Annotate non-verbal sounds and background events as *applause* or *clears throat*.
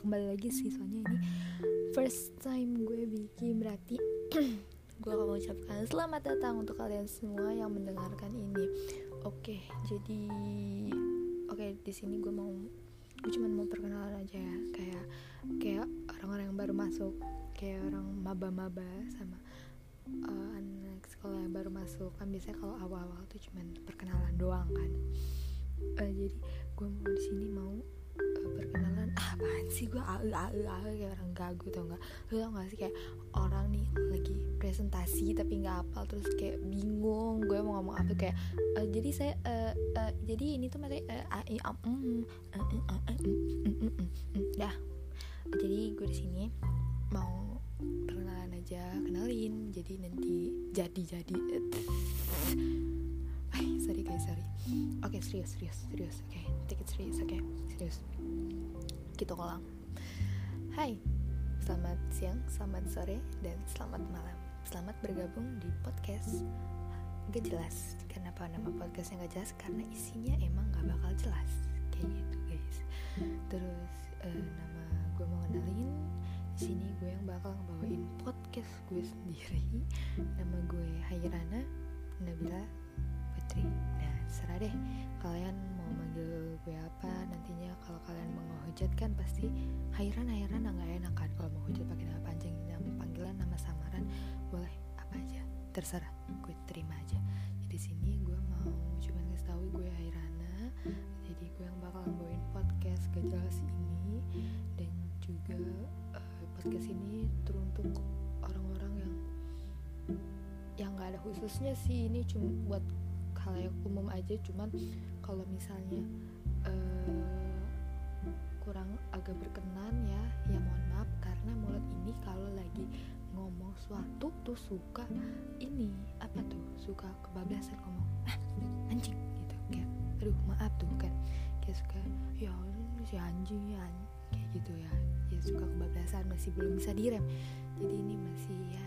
lagi sih soalnya ini first time gue bikin berarti *clears throat* gue akan mengucapkan selamat datang untuk kalian semua yang mendengarkan ini. Oke jadi oke di sini gue mau gue cuma mau perkenalan aja ya. Kayak kayak orang-orang yang baru masuk kayak orang maba-maba sama uh, anak sekolah yang baru masuk. Kan biasanya kalau awal-awal tuh cuma perkenalan doang kan. Uh, jadi gue mau di sini mau apaan sih gue ah ah ah kayak orang gagu tau nggak? Lu tau gak sih kayak orang nih lagi presentasi tapi nggak apal terus kayak bingung gue mau ngomong apa kayak uh, jadi saya uh, uh, jadi ini tuh materi uh, dah. Jadi gue di sini mau perkenalan aja kenalin jadi nanti jadi jadi Ay, sorry guys sorry. Oke okay, serius serius serius oke okay, take it serius oke okay, serius. Kita ulang Hai selamat siang selamat sore dan selamat malam. Selamat bergabung di podcast. Gak jelas kenapa nama podcastnya gak jelas karena isinya emang gak bakal jelas. Kayak gitu guys. Terus uh, nama gue mau kenalin sini gue yang bakal ngebawain podcast gue sendiri. Nama gue Hairana Nabila Putri. Nah serah deh. Kalian mau manggil gue apa nantinya kalau kalian mau ngehujat kan pasti Hairan Hairan nggak enak kan. Kalau mau hujat pakai nama panjang nama panggilan nama samaran boleh apa aja. Terserah gue terima aja. Jadi sini gue mau cuma ngasih tahu gue Hairana jadi gue yang bakal bawain podcast gak jelas ini. Dan juga uh, podcast ini teruntuk orang-orang yang yang nggak ada khususnya sih. Ini cuma buat hal yang umum aja cuman kalau misalnya uh, kurang agak berkenan ya ya mohon maaf karena mulut ini kalau lagi ngomong suatu tuh suka ini apa tuh suka kebablasan ngomong. Ah anjing gitu kayak aduh maaf tuh kan kayak suka ya si anjing ya kayak gitu ya. Ya suka kebablasan masih belum bisa direm. Jadi ini masih ya